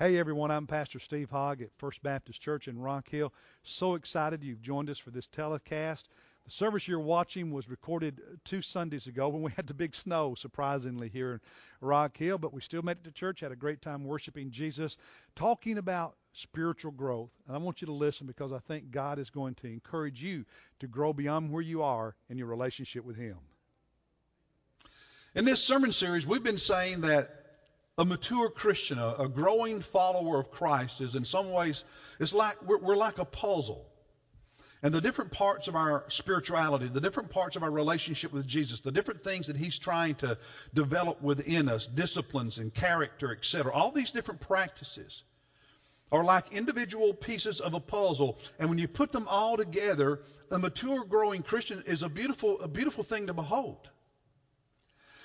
Hey everyone, I'm Pastor Steve Hogg at First Baptist Church in Rock Hill. So excited you've joined us for this telecast. The service you're watching was recorded two Sundays ago when we had the big snow, surprisingly, here in Rock Hill, but we still made it to church, had a great time worshiping Jesus, talking about spiritual growth. And I want you to listen because I think God is going to encourage you to grow beyond where you are in your relationship with Him. In this sermon series, we've been saying that a mature Christian, a, a, growing follower of Christ, is in some ways, it's like we're, we're like a puzzle. And the different parts of our spirituality, the different parts of our relationship with Jesus, the different things that He's trying to develop within us, disciplines and character, etc., all these different practices are like individual pieces of a puzzle. And when you put them all together, a mature, growing Christian is a beautiful, a beautiful thing to behold.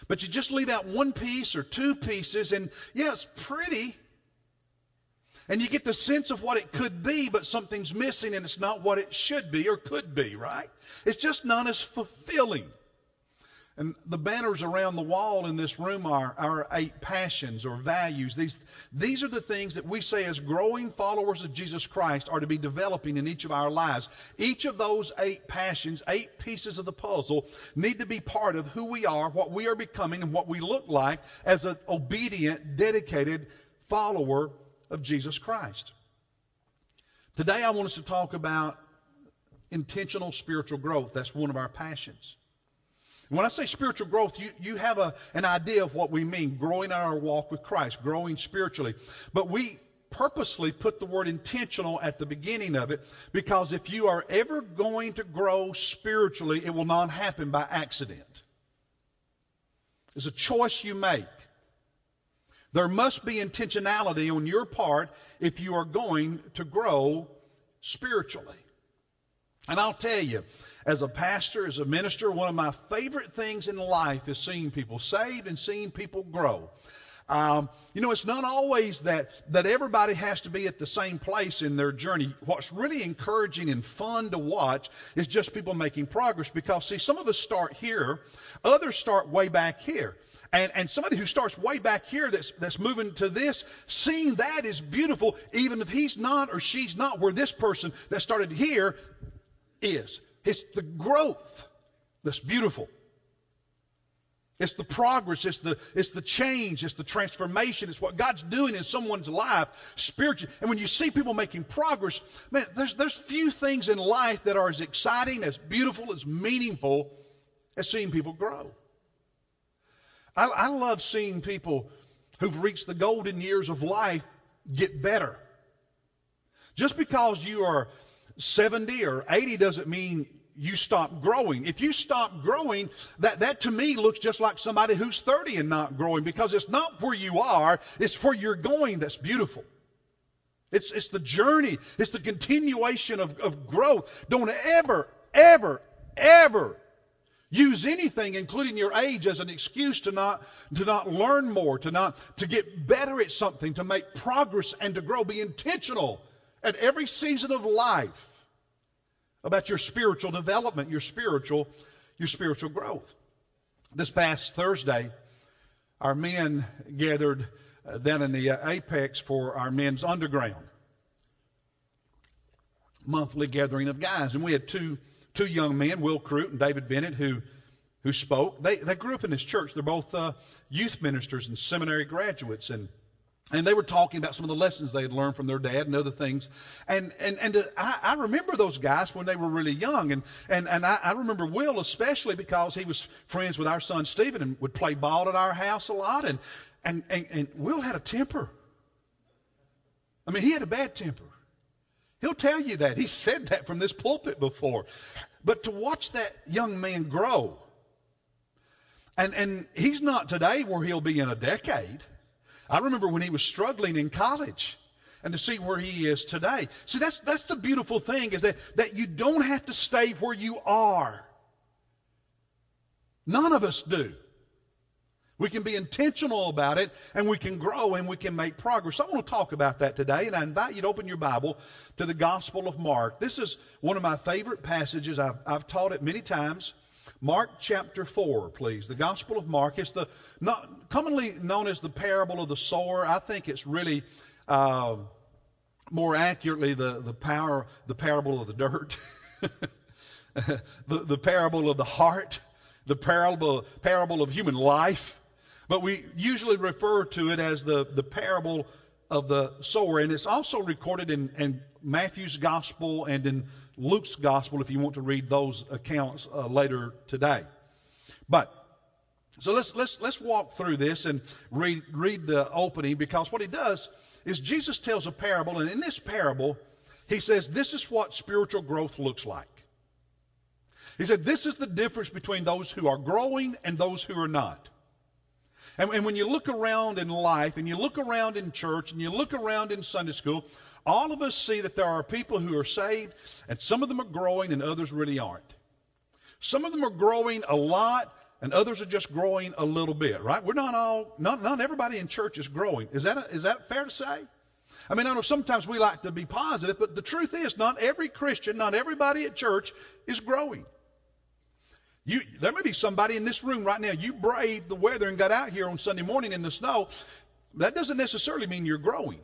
But you just leave out one piece or two pieces, and yeah, it's pretty. And you get the sense of what it could be, but something's missing and it's not what it should be or could be, right? It's just not as fulfilling. And the banners around the wall in this room are our eight passions or values. These, these are the things that we say as growing followers of Jesus Christ are to be developing in each of our lives. Each of those eight passions, eight pieces of the puzzle, need to be part of who we are, what we are becoming, and what we look like as an obedient, dedicated follower of Jesus Christ. Today I want us to talk about intentional spiritual growth. That's one of our passions. When I say spiritual growth, you, you have a, an idea of what we mean growing in our walk with Christ, growing spiritually. But we purposely put the word intentional at the beginning of it because if you are ever going to grow spiritually, it will not happen by accident. It's a choice you make. There must be intentionality on your part if you are going to grow spiritually. And I'll tell you, as a pastor, as a minister, one of my favorite things in life is seeing people saved and seeing people grow. Um, you know, it's not always that, that everybody has to be at the same place in their journey. What's really encouraging and fun to watch is just people making progress because, see, some of us start here, others start way back here. And, and somebody who starts way back here that's, that's moving to this, seeing that is beautiful, even if he's not or she's not where this person that started here is. It's the growth that's beautiful. It's the progress, it's the, it's the change, it's the transformation, it's what God's doing in someone's life spiritually. And when you see people making progress, man, there's, there's few things in life that are as exciting, as beautiful, as meaningful as seeing people grow. I, I love seeing people who've reached the golden years of life get better. Just because you are 70 or 80 doesn't mean you stop growing. If you stop growing, that, that to me looks just like somebody who's 30 and not growing because it's not where you are, it's where you're going that's beautiful. It's, it's the journey, it's the continuation of, of growth. Don't ever, ever, ever use anything, including your age, as an excuse to not, to not learn more, to not, to get better at something, to make progress and to grow. Be intentional at every season of life about your spiritual development, your spiritual, your spiritual growth. This past Thursday, our men gathered uh, down in the uh, Apex for our men's underground monthly gathering of guys, and we had two two young men, Will Crute and David Bennett, who who spoke. They they grew up in this church. They're both uh, youth ministers and seminary graduates, and and they were talking about some of the lessons they had learned from their dad and other things. And and and uh, I, I remember those guys when they were really young. And and and I, I remember Will especially because he was friends with our son Stephen and would play ball at our house a lot. And and and, and Will had a temper. I mean, he had a bad temper. He'll tell you that. He said that from this pulpit before. But to watch that young man grow, and and he's not today where he'll be in a decade. I remember when he was struggling in college and to see where he is today. See, that's, that's the beautiful thing is that, that you don't have to stay where you are. None of us do. We can be intentional about it and we can grow and we can make progress. I want to talk about that today and I invite you to open your Bible to the Gospel of Mark. This is one of my favorite passages. I've, I've taught it many times. Mark chapter 4, please. The Gospel of Mark is the not commonly known as the parable of the sower. I think it's really Um, more accurately, the, the power, the parable of the dirt, the, the parable of the heart, the parable, parable of human life. But we usually refer to it as the, the parable of the sower. And it's also recorded in, in Matthew's gospel and in Luke's gospel if you want to read those accounts uh, later today. But so let's let's let's walk through this and read read the opening because what he does is Jesus tells a parable and in this parable he says this is what spiritual growth looks like. He said this is the difference between those who are growing and those who are not. And, and when you look around in life and you look around in church and you look around in Sunday school, all of us see that there are people who are saved and some of them are growing and others really aren't. Some of them are growing a lot and others are just growing a little bit, right? We're not all, not, not everybody in church is growing. Is that, a, is that fair to say? I mean, I know sometimes we like to be positive, but the truth is, not every Christian, not everybody at church is growing. You, there may be somebody in this room right now, you braved the weather and got out here on Sunday morning in the snow. That doesn't necessarily mean you're growing.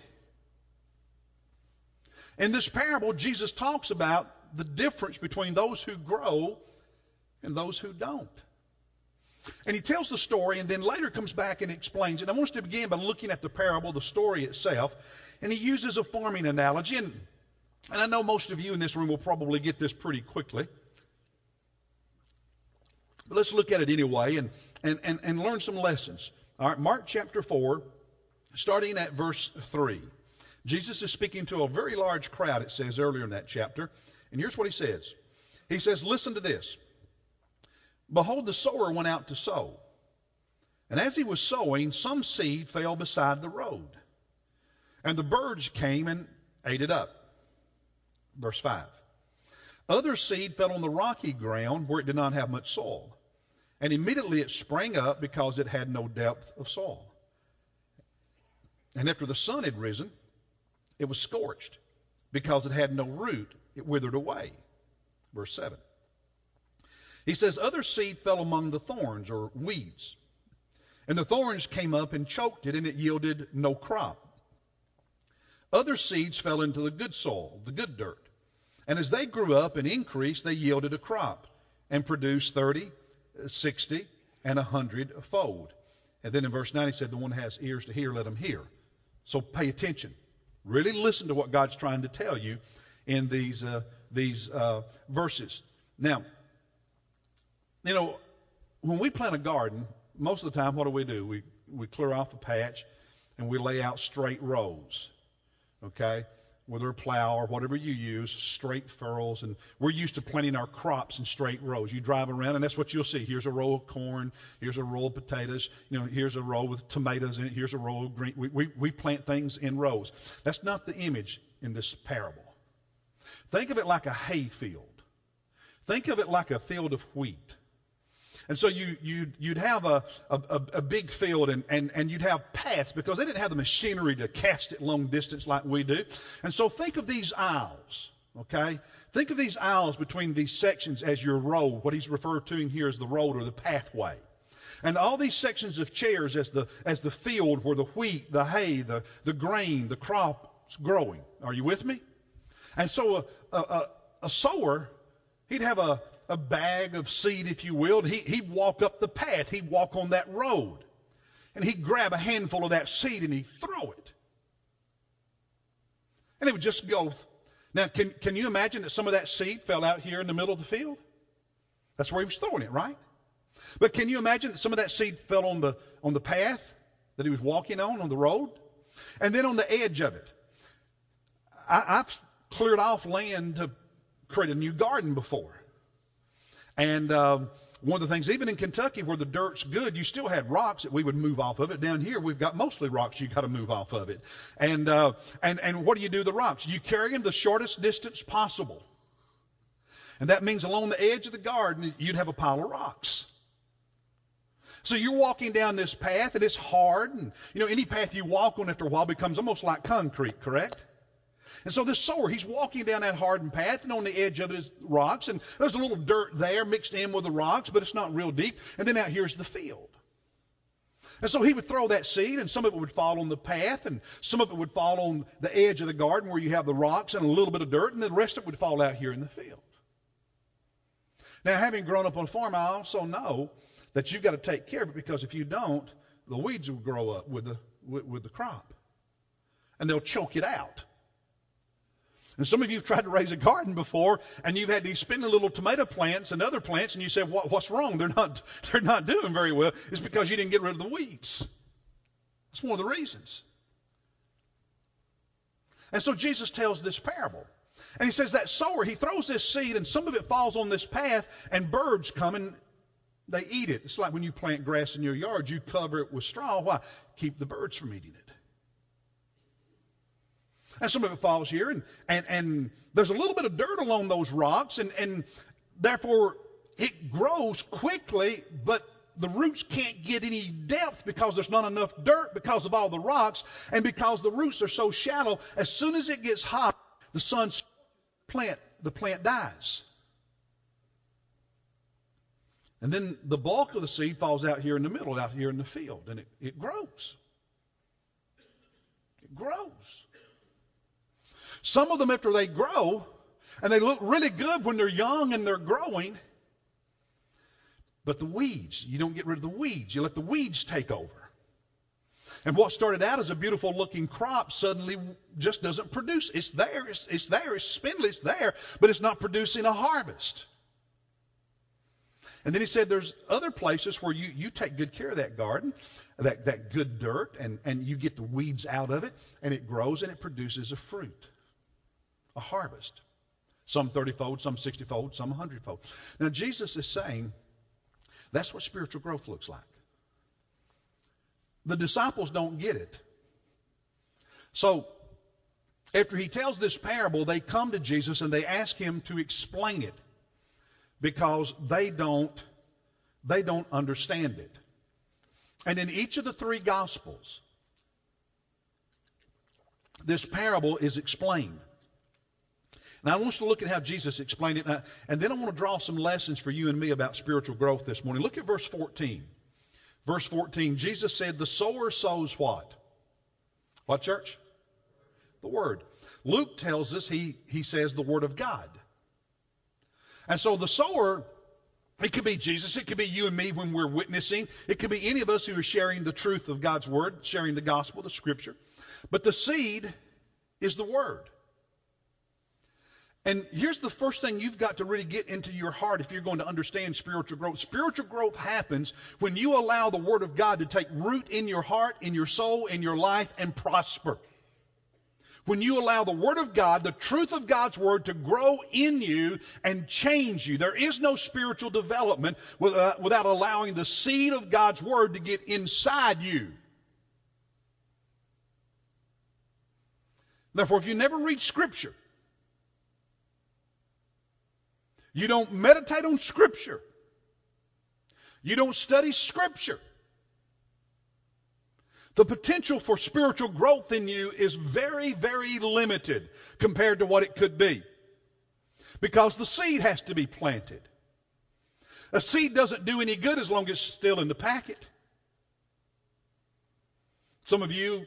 In this parable, Jesus talks about the difference between those who grow and those who don't. And he tells the story and then later comes back and explains it. I want us to begin by looking at the parable, the story itself. And he uses a farming analogy. And, and I know most of you in this room will probably get this pretty quickly. But let's look at it anyway and, and, and, and learn some lessons. All right, Mark chapter 4, starting at verse 3. Jesus is speaking to a very large crowd, it says earlier in that chapter. And here's what he says He says, Listen to this. Behold, the sower went out to sow. And as he was sowing, some seed fell beside the road. And the birds came and ate it up. Verse 5. Other seed fell on the rocky ground where it did not have much soil. And immediately it sprang up because it had no depth of soil. And after the sun had risen, it was scorched. Because it had no root, it withered away. Verse 7. He says, Other seed fell among the thorns or weeds. And the thorns came up and choked it, and it yielded no crop. Other seeds fell into the good soil, the good dirt. And as they grew up and increased, they yielded a crop and produced 30, 60, and a hundredfold. And then in verse 9 he said, The one who has ears to hear, let him hear. So pay attention. Really listen to what God's trying to tell you in these, uh, these uh, verses. Now, you know, when we plant a garden, most of the time, what do we do? We, we clear off a patch and we lay out straight rows. Okay? Whether a plow or whatever you use, straight furrows. And we're used to planting our crops in straight rows. You drive around, and that's what you'll see. Here's a row of corn. Here's a row of potatoes. You know, here's a row with tomatoes in it. Here's a row of green. We, we, we plant things in rows. That's not the image in this parable. Think of it like a hay field. Think of it like a field of wheat. And so you, you'd, you'd have a, a, a big field and, and, and you'd have paths because they didn't have the machinery to cast it long distance like we do. And so think of these aisles, okay? Think of these aisles between these sections as your road. What he's referred to here as the road or the pathway. And all these sections of chairs as the, as the field where the wheat, the hay, the, the grain, the crop's growing. Are you with me? And so a, a, a sower, he'd have a, a bag of seed, if you will. He, he'd walk up the path. He'd walk on that road. And he'd grab a handful of that seed and he'd throw it. And it would just go. Now, can, can you imagine that some of that seed fell out here in the middle of the field? That's where he was throwing it, right? But can you imagine that some of that seed fell on the, on the path that he was walking on, on the road? And then on the edge of it. I, I've cleared off land to create a new garden before. And um, one of the things, even in Kentucky where the dirt's good, you still had rocks that we would move off of it. Down here, we've got mostly rocks you got to move off of it. And, uh, and, and what do you do the rocks? You carry them the shortest distance possible. And that means along the edge of the garden, you'd have a pile of rocks. So you're walking down this path and it's hard. And, you know, any path you walk on after a while becomes almost like concrete, correct? And so this sower, he's walking down that hardened path, and on the edge of it is rocks, and there's a little dirt there mixed in with the rocks, but it's not real deep. And then out here's the field. And so he would throw that seed, and some of it would fall on the path, and some of it would fall on the edge of the garden where you have the rocks and a little bit of dirt, and the rest of it would fall out here in the field. Now, having grown up on a farm, I also know that you've got to take care of it because if you don't, the weeds will grow up with the, with, with the crop. And they'll choke it out. And some of you have tried to raise a garden before, and you've had these spindly little tomato plants and other plants, and you say, what, "What's wrong? They're not, they're not doing very well." It's because you didn't get rid of the weeds. That's one of the reasons. And so Jesus tells this parable. And he says that sower, he throws this seed, and some of it falls on this path, and birds come and they eat it. It's like when you plant grass in your yard, you cover it with straw. Why? Keep the birds from eating it. And some of it falls here, and, and, and there's a little bit of dirt along those rocks, and, and therefore it grows quickly, but the roots can't get any depth because there's not enough dirt because of all the rocks, and because the roots are so shallow, as soon as it gets hot, the sun plant the plant dies. And then the bulk of the seed falls out here in the middle, out here in the field, and it, it grows. It grows. Some of them, after they grow, and they look really good when they're young and they're growing, but the weeds, you don't get rid of the weeds. You let the weeds take over. And what started out as a beautiful looking crop suddenly just doesn't produce. It's there, it's, it's there, it's spindly, it's there, but it's not producing a harvest. And then he said there's other places where you, you take good care of that garden, that, that good dirt, and, and you get the weeds out of it, and it grows and it produces a fruit a harvest. Some 30 fold, some 60 fold, some 100 fold. Now, Jesus is saying that's what spiritual growth looks like. The disciples don't get it. So, after he tells this parable, they come to Jesus and they ask him to explain it because they don't they don't understand it. And in each of the three gospels, this parable is explained. Now, I want us to look at how Jesus explained it, and, and then I want to draw some lessons for you and me about spiritual growth this morning. Look at verse 14. Verse 14, Jesus said, The sower sows what? What, church? The Word. Luke tells us, he, he says, the Word of God. And so the sower, it could be Jesus, it could be you and me when we're witnessing, it could be any of us who are sharing the truth of God's Word, sharing the gospel, the Scripture. But the seed is the Word. And here's the first thing you've got to really get into your heart if you're going to understand spiritual growth. Spiritual growth happens when you allow the Word of God to take root in your heart, in your soul, in your life, and prosper. When you allow the Word of God, the truth of God's Word, to grow in you and change you. There is no spiritual development without, uh, without allowing the seed of God's Word to get inside you. Therefore, if you never read Scripture, You don't meditate on Scripture. You don't study Scripture. The potential for spiritual growth in you is very, very limited compared to what it could be. Because the seed has to be planted. A seed doesn't do any good as long as it's still in the packet. Some of you,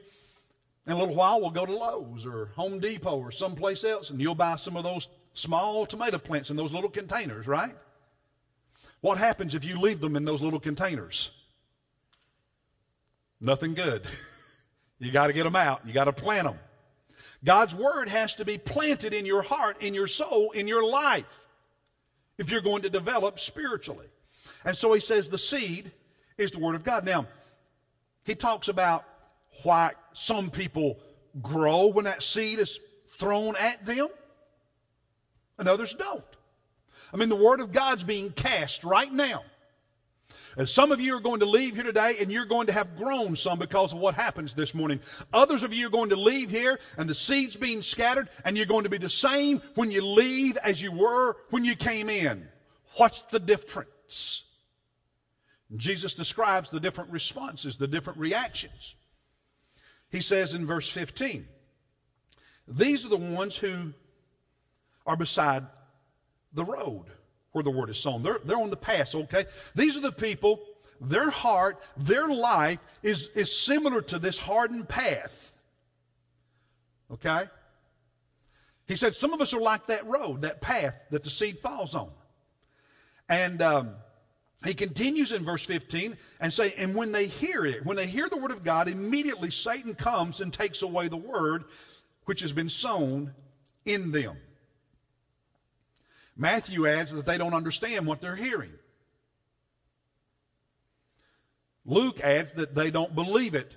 in a little while, will go to Lowe's or Home Depot or someplace else and you'll buy some of those small tomato plants in those little containers, right? What happens if you leave them in those little containers? Nothing good. you got to get them out. You got to plant them. God's word has to be planted in your heart, in your soul, in your life if you're going to develop spiritually. And so he says the seed is the word of God. Now, he talks about why some people grow when that seed is thrown at them and others don't. I mean, the Word of God's being cast right now. And some of you are going to leave here today and you're going to have grown some because of what happens this morning. Others of you are going to leave here and the seeds being scattered and you're going to be the same when you leave as you were when you came in. What's the difference? Jesus describes the different responses, the different reactions. He says in verse 15, These are the ones who are beside the road where the word is sown. They're, they're on the path, okay? These are the people their heart, their life is, is similar to this hardened path. Okay? He said some of us are like that road, that path that the seed falls on. And um, he continues in verse 15 and say, and when they hear it, when they hear the word of God, immediately Satan comes and takes away the word which has been sown in them. Matthew adds that they don't understand what they're hearing. Luke adds that they don't believe it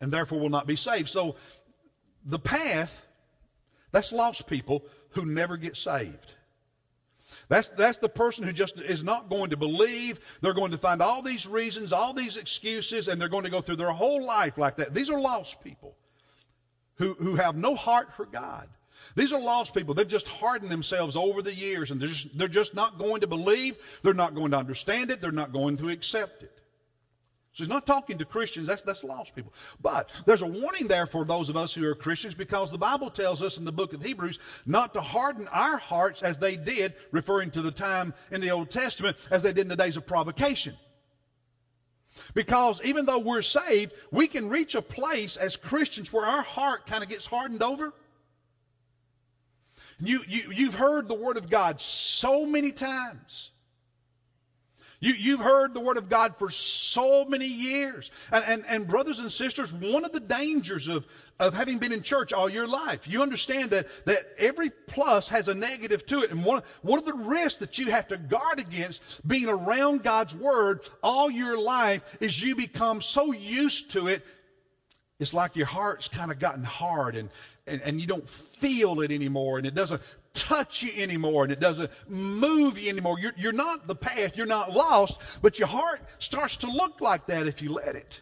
and therefore will not be saved. So the path, that's lost people who never get saved. That's, that's the person who just is not going to believe. They're going to find all these reasons, all these excuses, and they're going to go through their whole life like that. These are lost people who, who have no heart for God. These are lost people. They've just hardened themselves over the years, and they're just, they're just not going to believe. They're not going to understand it. They're not going to accept it. So he's not talking to Christians, that's, that's lost people. But there's a warning there for those of us who are Christians because the Bible tells us in the book of Hebrews not to harden our hearts as they did, referring to the time in the Old Testament, as they did in the days of provocation. Because even though we're saved, we can reach a place as Christians where our heart kind of gets hardened over. You, you, you've heard the Word of God so many times. You, you've heard the Word of God for so many years. And, and, and, brothers and sisters, one of the dangers of, of having been in church all your life, you understand that, that every plus has a negative to it. And one, one of the risks that you have to guard against being around God's Word all your life is you become so used to it it's like your heart's kind of gotten hard and, and, and you don't feel it anymore and it doesn't touch you anymore and it doesn't move you anymore. You're, you're not the path, you're not lost, but your heart starts to look like that if you let it.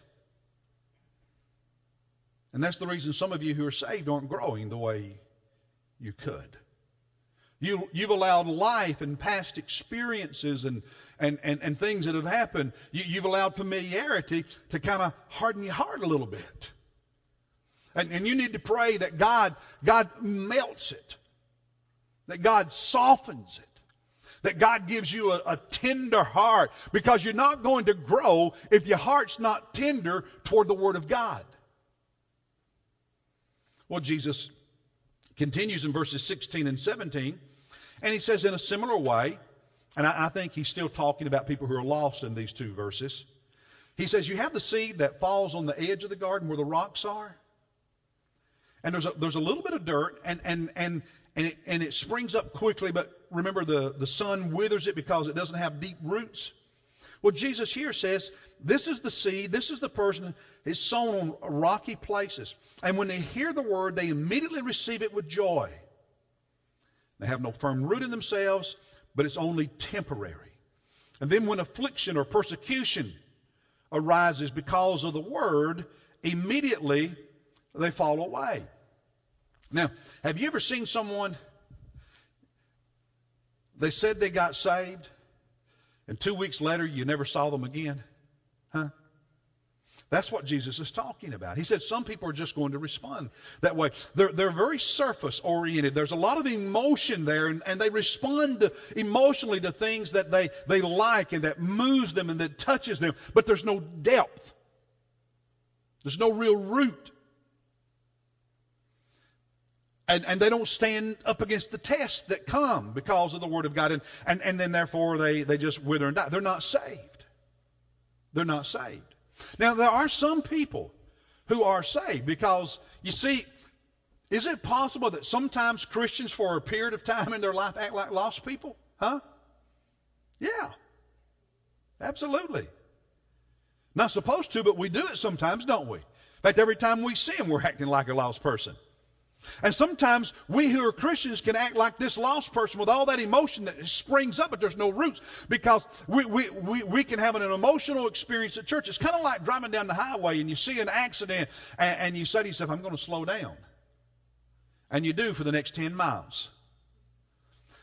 And that's the reason some of you who are saved aren't growing the way you could. You, you've allowed life and past experiences and, and, and, and things that have happened, you, you've allowed familiarity to kind of harden your heart a little bit. And, and you need to pray that God, God melts it, that God softens it, that God gives you a, a tender heart, because you're not going to grow if your heart's not tender toward the Word of God. Well, Jesus continues in verses 16 and 17, and he says in a similar way, and I, I think he's still talking about people who are lost in these two verses. He says, You have the seed that falls on the edge of the garden where the rocks are and there's a, there's a little bit of dirt, and, and, and, and, it, and it springs up quickly, but remember the, the sun withers it because it doesn't have deep roots. Well, Jesus here says, this is the seed, this is the person is sown on rocky places. And when they hear the word, they immediately receive it with joy. They have no firm root in themselves, but it's only temporary. And then when affliction or persecution arises because of the word, immediately they fall away. Now, have you ever seen someone, they said they got saved, and two weeks later you never saw them again? Huh? That's what Jesus is talking about. He said some people are just going to respond that way. They're, they're very surface oriented. There's a lot of emotion there, and, and they respond emotionally to things that they, they like and that moves them and that touches them, but there's no depth. There's no real root and, and they don't stand up against the tests that come because of the Word of God. And, and, and then therefore they, they just wither and die. They're not saved. They're not saved. Now, there are some people who are saved because, you see, is it possible that sometimes Christians, for a period of time in their life, act like lost people? Huh? Yeah. Absolutely. Not supposed to, but we do it sometimes, don't we? In fact, every time we sin, we're acting like a lost person. And sometimes we who are Christians can act like this lost person with all that emotion that springs up, but there's no roots because we, we, we, we can have an, emotional experience at church. It's kind of like driving down the highway and you see an accident and, and you say to yourself, I'm going to slow down. And you do for the next 10 miles.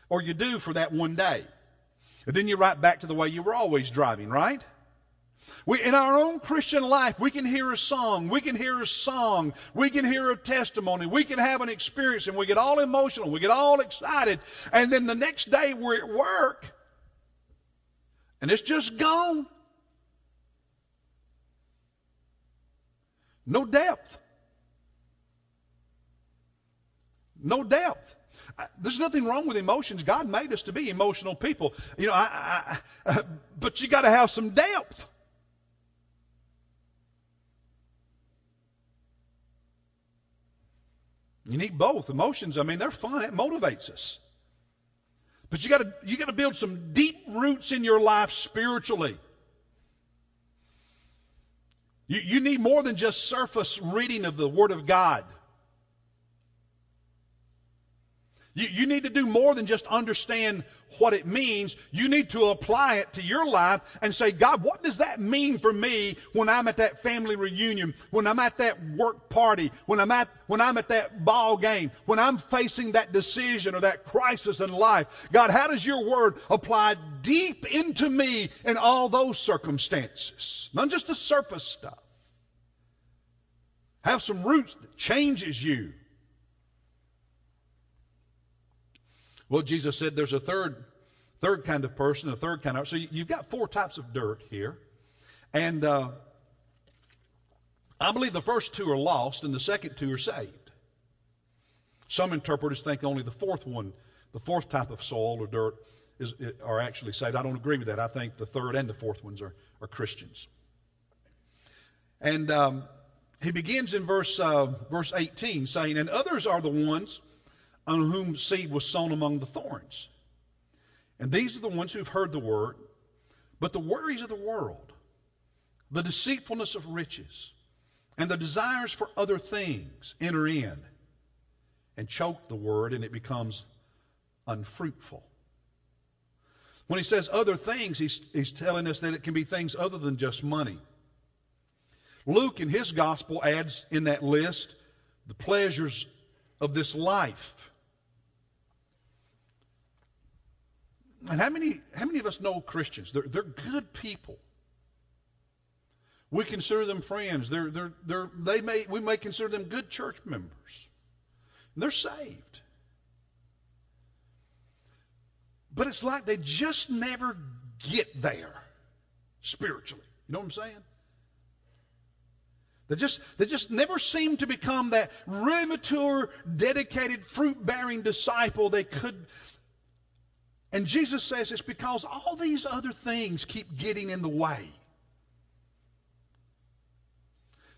Or you do for that one day. And then you're right back to the way you were always driving, right? We, in our own Christian life, we can hear a song, we can hear a song, we can hear a testimony, we can have an experience, and we get all emotional, we get all excited, and then the next day we're at work, and it's just gone. no depth. No depth. There's nothing wrong with emotions. God made us to be emotional people. You know, I, I, but you got to have some depth. You need both. Emotions, I mean, they're fun. It motivates us. But you got to you got to build some deep roots in your life spiritually. You, you need more than just surface reading of the Word of God. You, you need to do more than just understand what it means. You need to apply it to your life and say, God, what does that mean for me when I'm at that family reunion, when I'm at that work party, when I'm at, when I'm at that ball game, when I'm facing that decision or that crisis in life? God, how does your word apply deep into me in all those circumstances? Not just the surface stuff. Have some roots that changes you. Well, Jesus said there's a third, third kind of person, a third kind of. So you've got four types of dirt here, and uh, I believe the first two are lost, and the second two are saved. Some interpreters think only the fourth one, the fourth type of soil or dirt, is, are actually saved. I don't agree with that. I think the third and the fourth ones are, are Christians. And um, he begins in verse uh, verse 18 saying, "And others are the ones." On whom seed was sown among the thorns. And these are the ones who've heard the word, but the worries of the world, the deceitfulness of riches, and the desires for other things enter in and choke the word, and it becomes unfruitful. When he says other things, he's, he's telling us that it can be things other than just money. Luke in his gospel adds in that list the pleasures of this life And how many, how many of us know Christians? They're, they're good people. We consider them friends. They're, they're, they're, they may, we may consider them good church members. And they're saved. But it's like they just never get there spiritually. You know what I'm saying? They just, they just never seem to become that really mature, dedicated, fruit bearing disciple they could, and Jesus says it's because all these other things keep getting in the way.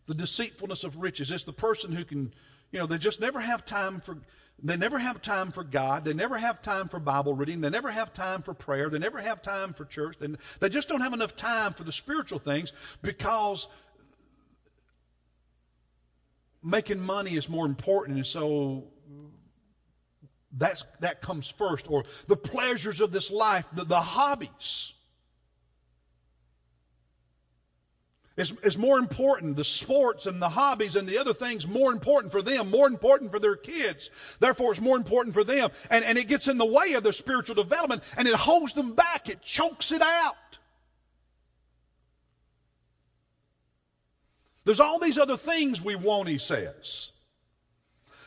The deceitfulness of riches. It's the person who can, you know, they just never have time for they never have time for God. They never have time for Bible reading. They never have time for prayer. They never have time for church. They, they just don't have enough time for the spiritual things because making money is more important. And so that's, that comes first. Or the pleasures of this life, the, the hobbies. Is, is more important. The sports and the hobbies and the other things more important for them, more important for their kids. Therefore, it's more important for them. And, and it gets in the way of their spiritual development and it holds them back. It chokes it out. There's all these other things we want, he says.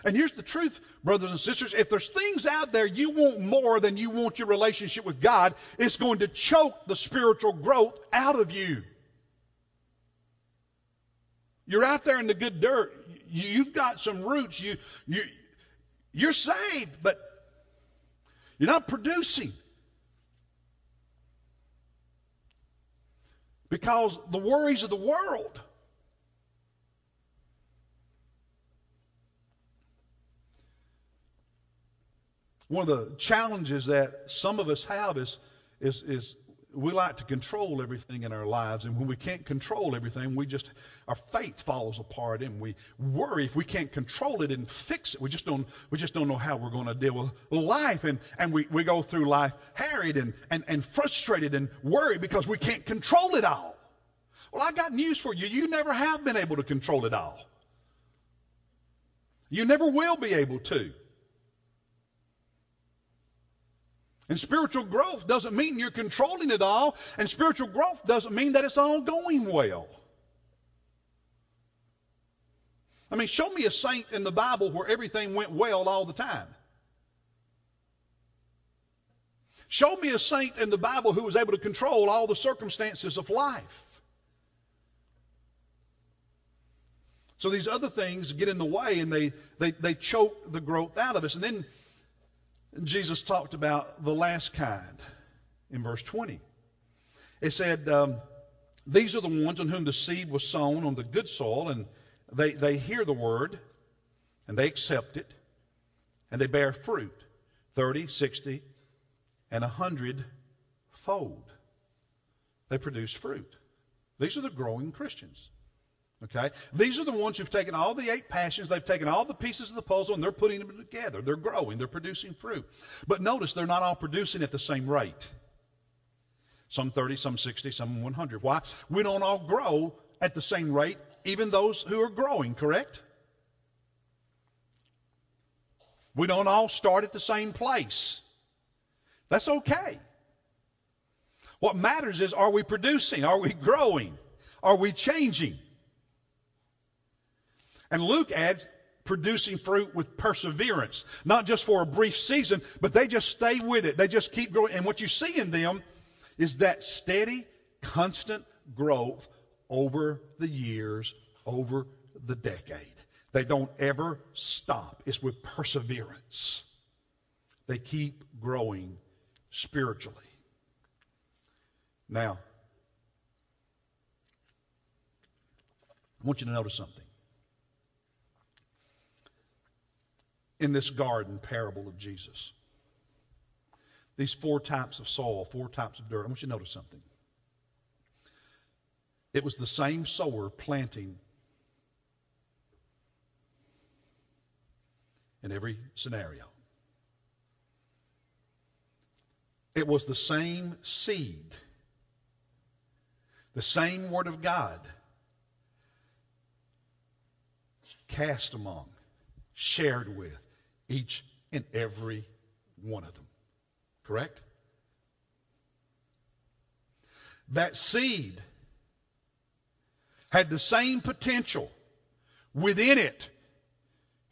And here's the truth, brothers and sisters. If there's things out there you want more than you want your relationship with God, it's going to choke the spiritual growth out of you. You're out there in the good dirt. You've got some roots. You, you, you're saved, but you're not producing. Because the worries of the world One of the challenges that some of us have is, is, is we like to control everything in our lives, and when we can't control everything, we just our faith falls apart, and we worry if we can't control it and fix it. We just don't we just don't know how we're going to deal with life, and and we, we go through life harried and, and and frustrated and worried because we can't control it all. Well, I got news for you. You never have been able to control it all. You never will be able to. And spiritual growth doesn't mean you're controlling it all, and spiritual growth doesn't mean that it's all going well. I mean, show me a saint in the Bible where everything went well all the time. Show me a saint in the Bible who was able to control all the circumstances of life. So these other things get in the way and they, they, they choke the growth out of us. And then Jesus talked about the last kind in verse 20. It said, um, These are the ones on whom the seed was sown on the good soil, and they, they hear the word, and they accept it, and they bear fruit 30, 60, and 100 fold. They produce fruit. These are the growing Christians. Okay? These are the ones who've taken all the eight passions, they've taken all the pieces of the puzzle, and they're putting them together. They're growing, they're producing fruit. But notice they're not all producing at the same rate. Some 30, some 60, some 100. Why? We don't all grow at the same rate, even those who are growing, correct? We don't all start at the same place. That's okay. What matters is are we producing? Are we growing? Are we changing? And Luke adds producing fruit with perseverance, not just for a brief season, but they just stay with it. They just keep growing. And what you see in them is that steady, constant growth over the years, over the decade. They don't ever stop. It's with perseverance. They keep growing spiritually. Now, I want you to notice something. In this garden parable of Jesus, these four types of soil, four types of dirt, I want you to notice something. It was the same sower planting in every scenario. It was the same seed, the same Word of God cast among, shared with each and every one of them. Correct? That seed had the same potential within it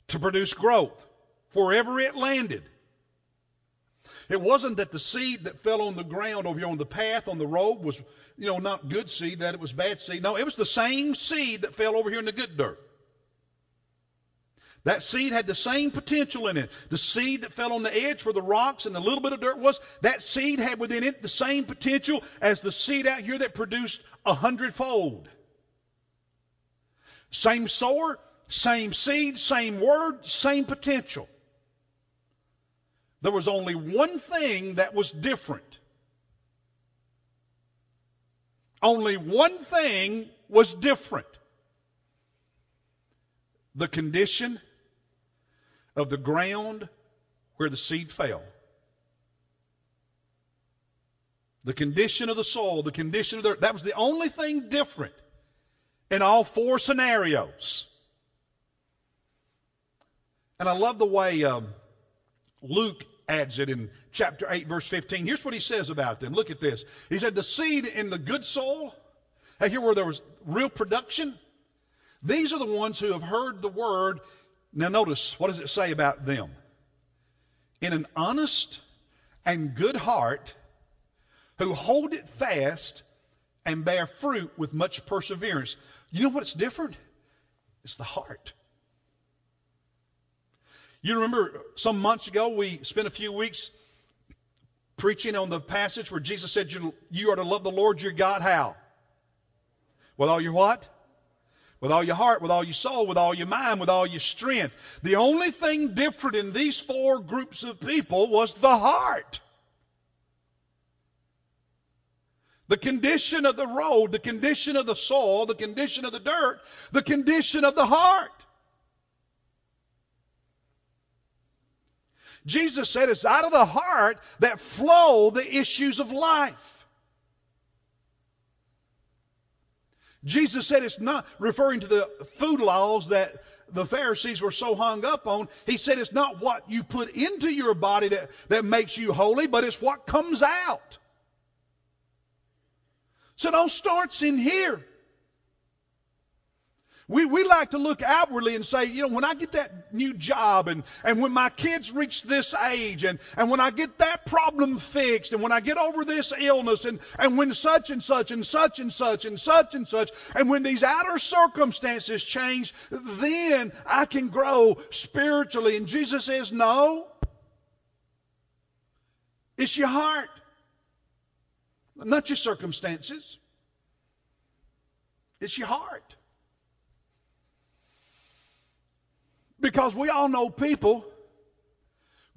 to produce growth wherever it landed. It wasn't that the seed that fell on the ground over here on the path, on the road, was, you know, not good seed, that it was bad seed. No, it was the same seed that fell over here in the good dirt. That seed had the same potential in it. The seed that fell on the edge where the rocks and the little bit of dirt was, that seed had within it the same potential as the seed out here that produced a hundredfold. Same sower, same seed, same word, same potential. There was only one thing that was different. Only one thing was different. The condition of the ground where the seed fell. The condition of the soil, the condition of the that was the only thing different in all four scenarios. And I love the way um, Luke adds it in chapter 8, verse 15. Here's what he says about them. Look at this. He said, The seed in the good soil, here where there was real production, these are the ones who have heard the word now, notice what does it say about them? In an honest and good heart, who hold it fast and bear fruit with much perseverance. You know what's different? It's the heart. You remember some months ago we spent a few weeks preaching on the passage where Jesus said you, are to love the Lord your God how? With all your what? With all your heart, with all your soul, with all your mind, with all your strength. The only thing different in these four groups of people was the heart. The condition of the road, the condition of the soil, the condition of the dirt, the condition of the heart. Jesus said it's out of the heart that flow the issues of life. Jesus said it's not referring to the food laws that the Pharisees were so hung up on. He said it's not what you put into your body that, that makes you holy, but it's what comes out. So all starts in here. We, we like to look outwardly and say, you know, when I get that new job and, and when my kids reach this age and, and when I get that problem fixed and when I get over this illness and, and when such and such and such and such and such and such and when these outer circumstances change, then I can grow spiritually. And Jesus says, no. It's your heart, not your circumstances. It's your heart. Because we all know people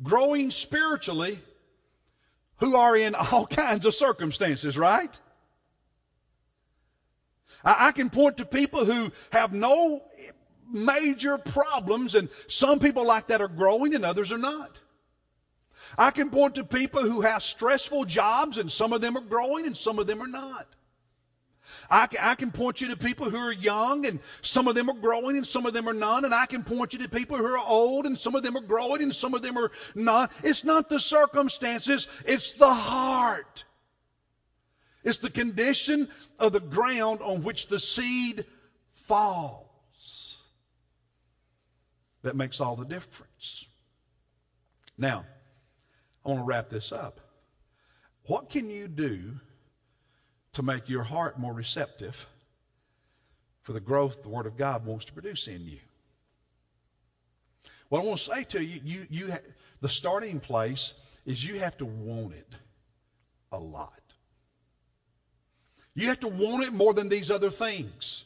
growing spiritually who are in all kinds of circumstances, right? I, can point to people who have no major problems, and some people like that are growing and others are not. I can point to people who have stressful jobs, and some of them are growing and some of them are not. I can, I can point you to people who are young, and some of them are growing, and some of them are not. And I can point you to people who are old, and some of them are growing, and some of them are not. It's not the circumstances, it's the heart. It's the condition of the ground on which the seed falls that makes all the difference. Now, I want to wrap this up. What can you do to make your heart more receptive for the growth the Word of God wants to produce in you. What I want to say to you, you, you the starting place is you have to want it a lot. You have to want it more than these other things.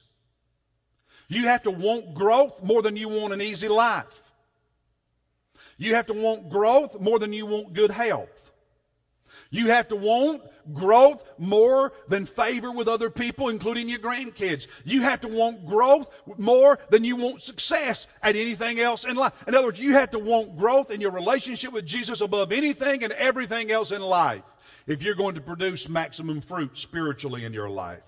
You have to want growth more than you want an easy life. You have to want growth more than you want good health. You have to want growth more than favor with other people, including your grandkids. You have to want growth more than you want success at anything else in life. In other words, you have to want growth in your relationship with Jesus above anything and everything else in life if you're going to produce maximum fruit spiritually in your life.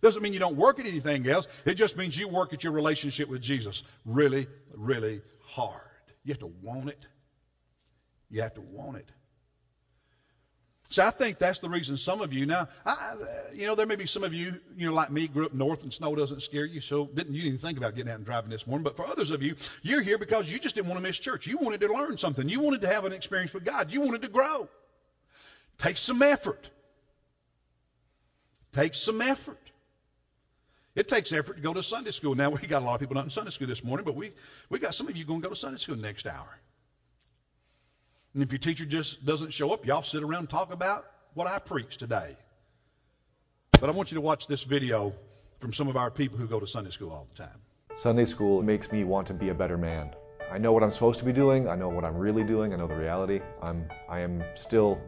Doesn't mean you don't work at anything else. It just means you work at your relationship with Jesus really, really hard. You have to want it. You have to want it. So I think that's the reason some of you now, I, you know, there may be some of you, you know, like me, grew up north and snow doesn't scare you, so didn't you even think about getting out and driving this morning. But for others of you, you're here because you just didn't want to miss church. You wanted to learn something. You wanted to have an experience with God. You wanted to grow. Takes some effort. Takes some effort. It takes effort to go to Sunday school. Now we got a lot of people not in Sunday school this morning, but we we got some of you going to go to Sunday school next hour. And if your teacher just doesn't show up, y'all sit around and talk about what I preached today. But I want you to watch this video from some of our people who go to Sunday school all the time. Sunday school makes me want to be a better man. I know what I'm supposed to be doing. I know what I'm really doing. I know the reality. I'm I am still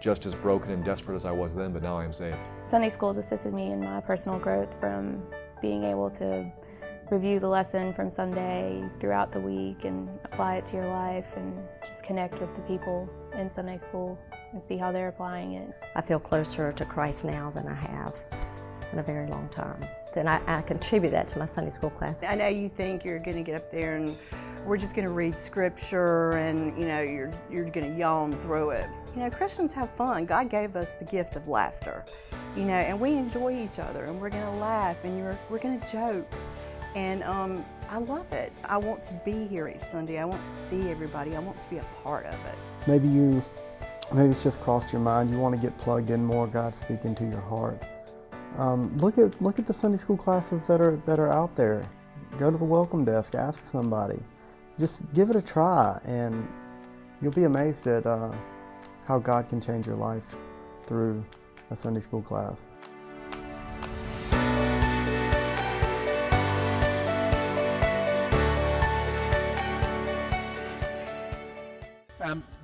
just as broken and desperate as I was then, but now I am saved. Sunday school has assisted me in my personal growth from being able to review the lesson from Sunday throughout the week and apply it to your life and just connect with the people in Sunday school and see how they're applying it. I feel closer to Christ now than I have in a very long time. And I, I contribute that to my Sunday school class. I know you think you're going to get up there and we're just going to read scripture and you know you're you're going to yawn through it. You know, Christians have fun. God gave us the gift of laughter. You know, and we enjoy each other and we're going to laugh and you're, we're going to joke and um, I love it. I want to be here each Sunday. I want to see everybody. I want to be a part of it. Maybe you, maybe it's just crossed your mind. You want to get plugged in more. God speaking to your heart. Um, look at look at the Sunday school classes that are that are out there. Go to the welcome desk. Ask somebody. Just give it a try, and you'll be amazed at uh, how God can change your life through a Sunday school class.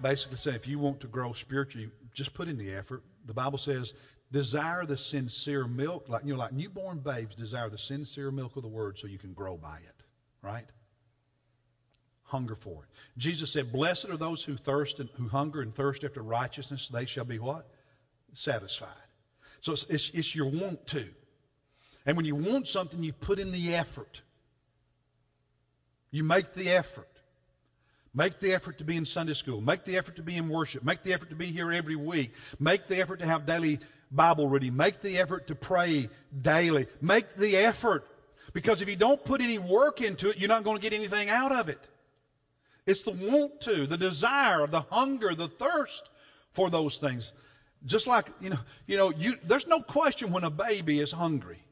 Basically saying if you want to grow spiritually, just put in the effort. The Bible says, desire the sincere milk, like you know, like newborn babes desire the sincere milk of the word so you can grow by it. Right? Hunger for it. Jesus said, Blessed are those who thirst and who hunger and thirst after righteousness, they shall be what? Satisfied. So it's, it's, it's your want to. And when you want something, you put in the effort. You make the effort. Make the effort to be in Sunday school. Make the effort to be in worship. Make the effort to be here every week. Make the effort to have daily Bible reading. Make the effort to pray daily. Make the effort. Because if you don't put any work into it, you're not going to get anything out of it. It's the want to, the desire, the hunger, the thirst for those things. Just like, you know, you know, you, there's no question when a baby is hungry.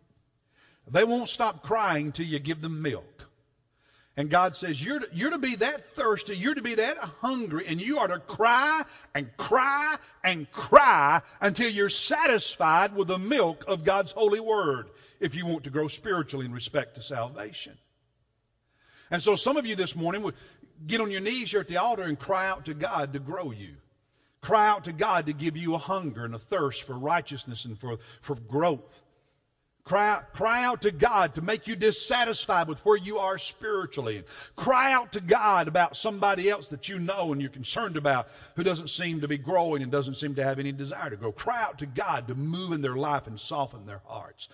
They won't stop crying till you give them milk. And God says, you're to, you're to be that thirsty, you're to be that hungry, and you are to cry and cry and cry until you're satisfied with the milk of God's holy word if you want to grow spiritually in respect to salvation. And so some of you this morning would get on your knees here at the altar and cry out to God to grow you. Cry out to God to give you a hunger and a thirst for righteousness and for, for growth. Cry, cry out to God to make you dissatisfied with where you are spiritually. Cry out to God about somebody else that you know and you're concerned about who doesn't seem to be growing and doesn't seem to have any desire to grow. Cry out to God to move in their life and soften their hearts.